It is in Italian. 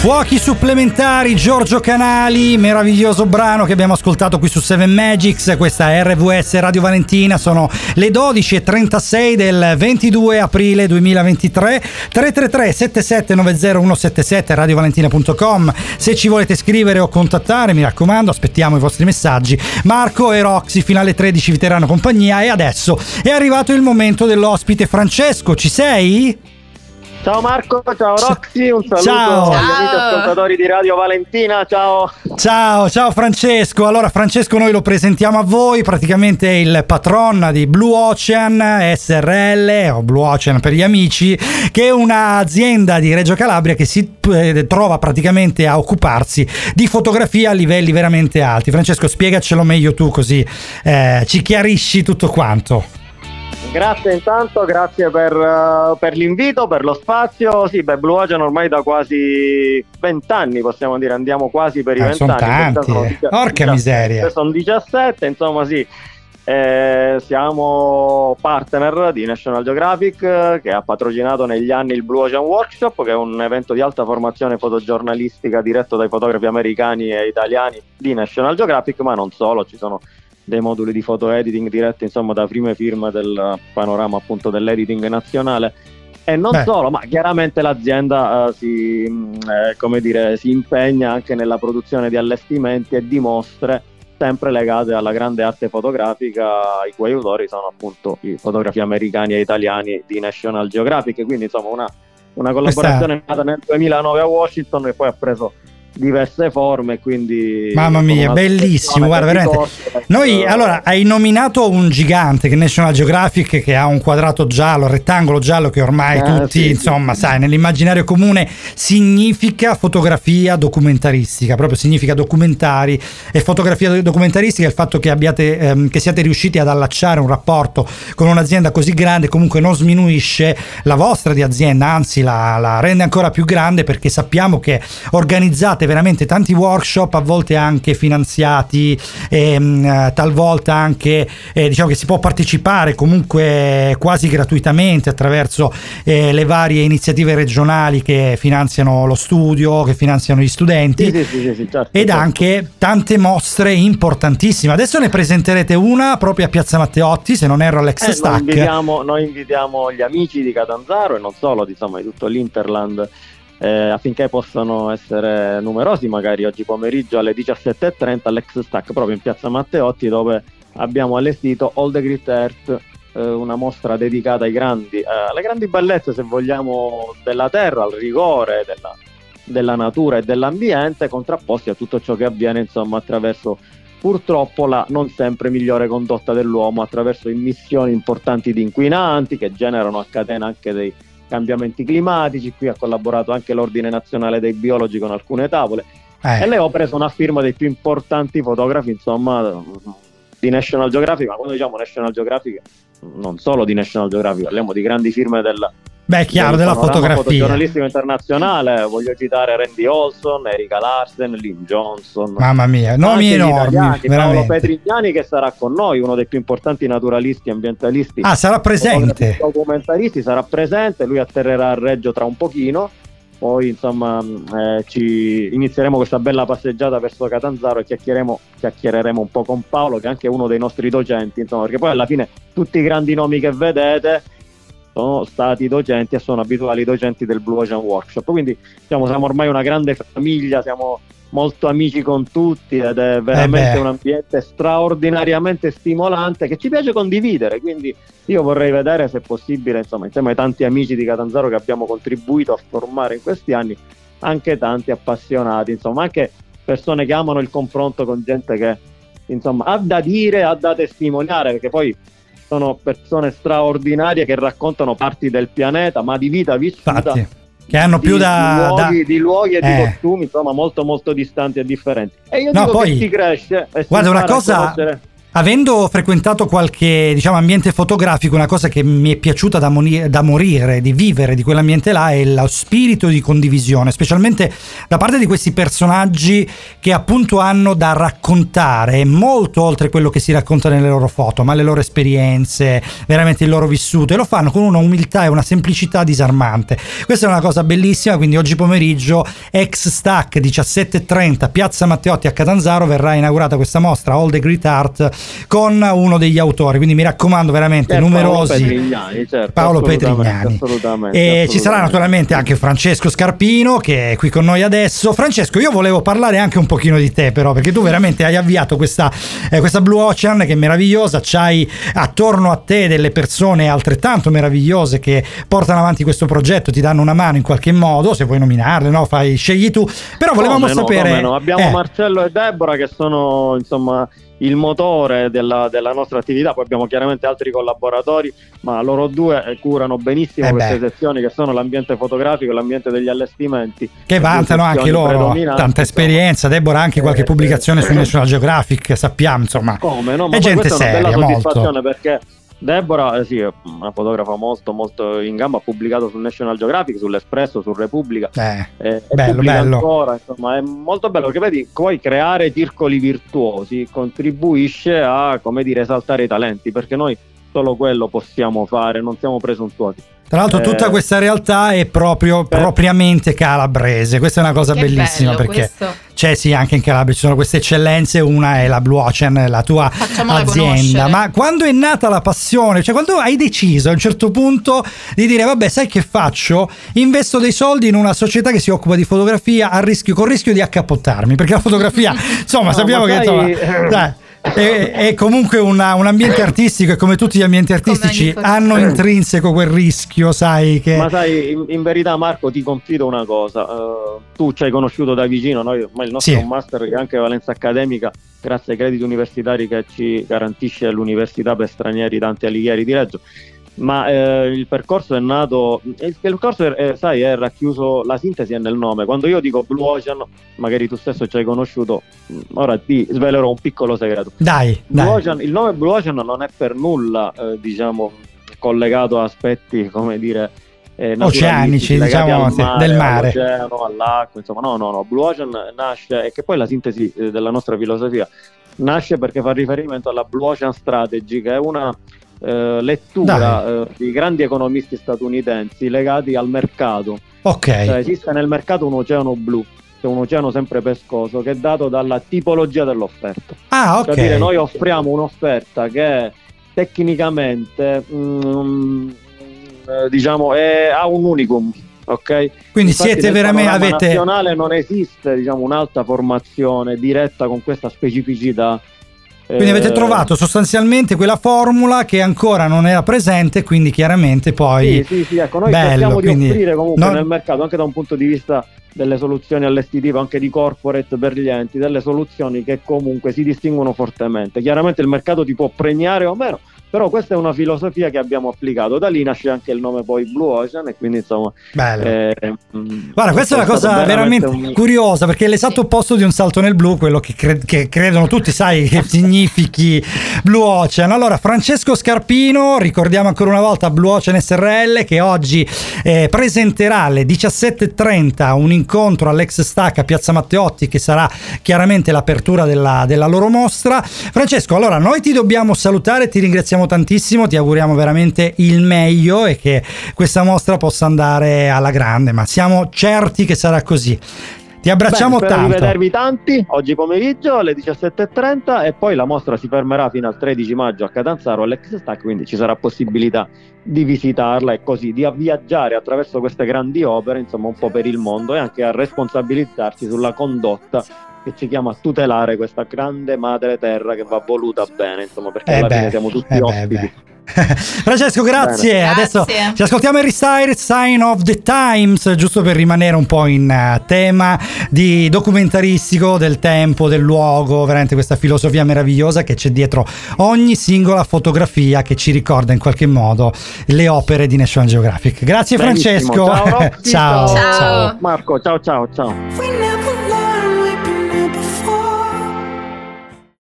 Fuochi supplementari, Giorgio Canali, meraviglioso brano che abbiamo ascoltato qui su Seven Magics, questa è RVS Radio Valentina, sono le 12.36 del 22 aprile 2023, 333 7790 177 radiovalentina.com, se ci volete scrivere o contattare mi raccomando aspettiamo i vostri messaggi, Marco e Roxy fino alle 13 vi terranno compagnia e adesso è arrivato il momento dell'ospite Francesco, ci sei? Ciao Marco, ciao Roxy, un saluto Ciao. agli amici ascoltatori di Radio Valentina, ciao. Ciao, ciao Francesco. Allora, Francesco, noi lo presentiamo a voi. Praticamente è il patron di Blue Ocean SRL o Blue Ocean per gli amici, che è un'azienda di Reggio Calabria che si eh, trova praticamente a occuparsi di fotografia a livelli veramente alti. Francesco, spiegacelo meglio tu, così eh, ci chiarisci tutto quanto. Grazie intanto, grazie per, eh, per l'invito, per lo spazio. Sì, beh, Blue Ocean ormai da quasi 20 anni, possiamo dire, andiamo quasi per i Eh, 20 sono anni. tanti, Sono eh. Porca 17, miseria. Sono 17, insomma sì. Eh, siamo partner di National Geographic eh, che ha patrocinato negli anni il Blue Ocean Workshop che è un evento di alta formazione fotogiornalistica diretto dai fotografi americani e italiani di National Geographic ma non solo, ci sono dei moduli di foto editing diretti insomma da prime firme del panorama appunto dell'editing nazionale e non Beh. solo, ma chiaramente l'azienda eh, si, mh, eh, come dire, si impegna anche nella produzione di allestimenti e di mostre sempre legate alla grande arte fotografica, i cui autori sono appunto i fotografi americani e italiani di National Geographic. Quindi insomma una, una collaborazione nata nel 2009 a Washington e poi ha preso diverse forme. Quindi Mamma mia, bellissimo, guarda, veramente. costo, Noi, eh, allora, hai nominato un gigante che National Geographic che ha un quadrato giallo, rettangolo giallo che ormai Eh, tutti, sì, insomma, sì. sai, nell'immaginario comune significa fotografia documentaristica, proprio significa documentari e fotografia documentaristica il fatto che abbiate ehm, che siate riusciti ad allacciare un rapporto con un'azienda così grande comunque non sminuisce la vostra di azienda, anzi la, la rende ancora più grande perché sappiamo che organizzate veramente tanti workshop, a volte anche finanziati, ehm, eh, talvolta anche eh, diciamo che si può partecipare comunque quasi gratuitamente attraverso eh, le varie iniziative regionali che finanziano lo studio, che finanziano gli studenti. Sì, sì, sì, certo, Ed certo. anche tante mostre importantissime. Adesso ne presenterete una proprio a Piazza Matteotti, se non erro all'ex Eh, noi, Stack. invitiamo, noi invitiamo gli amici di Catanzaro e non solo, insomma, di tutto l'Interland eh, affinché possano essere numerosi, magari oggi pomeriggio alle 17.30 all'ex Stack, proprio in piazza Matteotti, dove abbiamo allestito All the Great Earth, eh, una mostra dedicata ai grandi, eh, alle grandi bellezze, se vogliamo, della terra, al rigore della, della natura e dell'ambiente, contrapposti a tutto ciò che avviene, insomma, attraverso purtroppo la non sempre migliore condotta dell'uomo attraverso immissioni importanti di inquinanti che generano a catena anche dei cambiamenti climatici. Qui ha collaborato anche l'Ordine Nazionale dei Biologi con alcune tavole Eh, e lei ho preso una firma dei più importanti fotografi, insomma, di National Geographic, ma quando diciamo National Geographic non solo di National Geographic, parliamo di grandi firme del, beh, chiaro, del della fotografia. fotogiornalistico internazionale, voglio citare Randy Olson, Erika Larsen, Lynn Johnson, Mamma mia, nomi enormi, italiani, Paolo. Petrignani che sarà con noi, uno dei più importanti naturalisti e ambientalisti. Ah, sarà presente. Documentaristi sarà presente, lui atterrerà a Reggio tra un pochino. Poi insomma eh, ci inizieremo questa bella passeggiata verso Catanzaro e chiacchiereremo un po' con Paolo che è anche uno dei nostri docenti, insomma, perché poi alla fine tutti i grandi nomi che vedete sono stati docenti e sono abituali docenti del Blue Ocean Workshop. Quindi diciamo, siamo ormai una grande famiglia, siamo molto amici con tutti ed è veramente beh. un ambiente straordinariamente stimolante che ci piace condividere. Quindi io vorrei vedere se possibile, insomma, insieme ai tanti amici di Catanzaro che abbiamo contribuito a formare in questi anni, anche tanti appassionati, insomma, anche persone che amano il confronto con gente che insomma ha da dire, ha da testimoniare, perché poi sono persone straordinarie che raccontano parti del pianeta, ma di vita vissuta. Infatti, che hanno più di, da, di da- luoghi, di luoghi e di Eh. costumi insomma molto molto distanti e differenti e io No, dico poi- che si cresce e Guarda, una cosa- Avendo frequentato qualche diciamo, ambiente fotografico, una cosa che mi è piaciuta da, moni- da, morire, di vivere di quell'ambiente là, è lo spirito di condivisione, specialmente da parte di questi personaggi che appunto hanno da raccontare molto oltre quello che si racconta nelle loro foto, ma le loro esperienze, veramente il loro vissuto, e lo fanno con una umiltà e una semplicità disarmante. Questa è una cosa bellissima, quindi oggi pomeriggio, ex stack 17.30, Piazza Matteotti a Catanzaro, verrà inaugurata questa mostra All the Great Art con uno degli autori. Quindi mi raccomando, veramente certo, numerosi. Paolo Petrignani. Certo, Paolo Petrignani. Assolutamente, e assolutamente. ci sarà naturalmente anche Francesco Scarpino che è qui con noi adesso. Francesco, io volevo parlare anche un pochino di te, però, perché tu veramente hai avviato questa, eh, questa Blue Ocean che è meravigliosa. C'hai attorno a te delle persone altrettanto meravigliose che portano avanti questo progetto, ti danno una mano in qualche modo. Se vuoi nominarle, no? Fai, scegli tu. Però volevamo come sapere. No, no. Abbiamo eh. Marcello e Deborah che sono insomma il motore della, della, nostra attività, poi abbiamo chiaramente altri collaboratori, ma loro due curano benissimo eh queste sezioni che sono l'ambiente fotografico l'ambiente degli allestimenti. Che vantano anche loro tanta esperienza, Deborah anche qualche eh, pubblicazione eh, su National Geographic, sappiamo insomma. Come no? Ma è gente seria, è una bella molto. soddisfazione perché Deborah, eh sì, è una fotografa molto molto in gamba, ha pubblicato su National Geographic, sull'Espresso, su Repubblica. Eh, eh, bello, bello. Ancora, insomma, è molto bello perché vedi, poi creare circoli virtuosi contribuisce a, come dire, esaltare i talenti, perché noi solo quello possiamo fare, non siamo presuntuosi. Tra l'altro tutta eh, questa realtà è proprio per... propriamente calabrese, questa è una cosa che bellissima bello, perché questo. c'è sì anche in Calabria ci sono queste eccellenze, una è la Blue Ocean, la tua Facciamola azienda, conoscere. ma quando è nata la passione, cioè quando hai deciso a un certo punto di dire vabbè sai che faccio, investo dei soldi in una società che si occupa di fotografia a rischio, con rischio di accappottarmi, perché la fotografia insomma No, sappiamo che sai- insomma, dai, è, è comunque una- un ambiente artistico e come tutti gli ambienti artistici hanno intrinseco quel rischio, sai che... Ma sai, in, in verità Marco ti confido una cosa, eh, tu ci hai conosciuto da vicino, noi ormai il nostro Sì. è un master che è anche valenza accademica, grazie ai crediti universitari che ci garantisce l'Università per Stranieri Dante Alighieri di Reggio. Ma eh, il percorso è nato, il percorso è, è, sai, è racchiuso, la sintesi è nel nome. Quando io dico Blue Ocean, magari tu stesso ci hai conosciuto, mh, ora ti svelerò un piccolo segreto. Dai, Blue dai. Ocean- il nome Blue Ocean non è per nulla, eh, diciamo, collegato a aspetti, come dire, eh, Oceanici, diciamo, mare, del mare. all'oceano, all'acqua, insomma, no, no, no. Blue Ocean nasce, e che poi è la sintesi eh, della nostra filosofia, nasce perché fa riferimento alla Blue Ocean Strategy, che è una eh, lettura eh, di grandi economisti statunitensi legati al mercato. Ok. Cioè, esiste nel mercato un oceano blu, che è un oceano sempre pescoso, che è dato dalla tipologia dell'offerta. Ah, ok. Cioè dire, noi offriamo un'offerta che tecnicamente mm, eh, diciamo è, ha un unicum. ok? Quindi Infatti siete veramente avete nazionale non esiste diciamo, un'alta formazione diretta con questa specificità. Quindi avete Eh, trovato sostanzialmente quella formula che ancora non era presente, quindi chiaramente poi Sì, sì, sì, ecco, noi Bello, cerchiamo di offrire comunque non- nel mercato, anche da un punto di vista delle soluzioni allestitive, anche di corporate per gli enti, delle soluzioni che comunque si distinguono fortemente. Chiaramente il mercato ti può premiare o meno, però questa è una filosofia che abbiamo applicato. Da lì nasce anche il nome poi Blue Ocean e quindi insomma... bello. eh, mm, Guarda, questa è una cosa veramente un- curiosa perché è l'esatto opposto di un salto nel blu, quello che, cre- che credono tutti, sai, che significhi Blue Ocean. Allora, Francesco Scarpino, ricordiamo ancora una volta Blue Ocean SRL che oggi eh, presenterà alle 17.30 un incontro all'ex Stack a Piazza Matteotti che sarà chiaramente l'apertura della, della loro mostra. Francesco, allora noi ti dobbiamo salutare, ti ringraziamo tantissimo, ti auguriamo veramente il meglio e che questa mostra possa andare alla grande, ma siamo certi che sarà così. Ti abbracciamo Bene, spero tanto. di vedervi tanti oggi pomeriggio alle 17.30 e poi la mostra si fermerà fino al 13 maggio a Catanzaro all'ex Stack, quindi ci sarà possibilità di visitarla e così di viaggiare attraverso queste grandi opere, insomma un po' per il mondo e anche a responsabilizzarsi sulla condotta che ci chiama a tutelare questa grande madre terra che va voluta bene, insomma, perché Eh alla beh, fine siamo tutti eh beh, ospiti. beh. Francesco, grazie. Bene. Adesso Grazie. ci ascoltiamo Harry Styles, Sign of the Times, giusto per rimanere un po' in eh, tema di documentaristico del tempo, del luogo, veramente questa filosofia meravigliosa che c'è dietro ogni singola fotografia che ci ricorda in qualche modo le opere di National Geographic. Grazie Benissimo. Francesco. Ciao, Roxy, ciao. Ciao. Marco, ciao ciao ciao.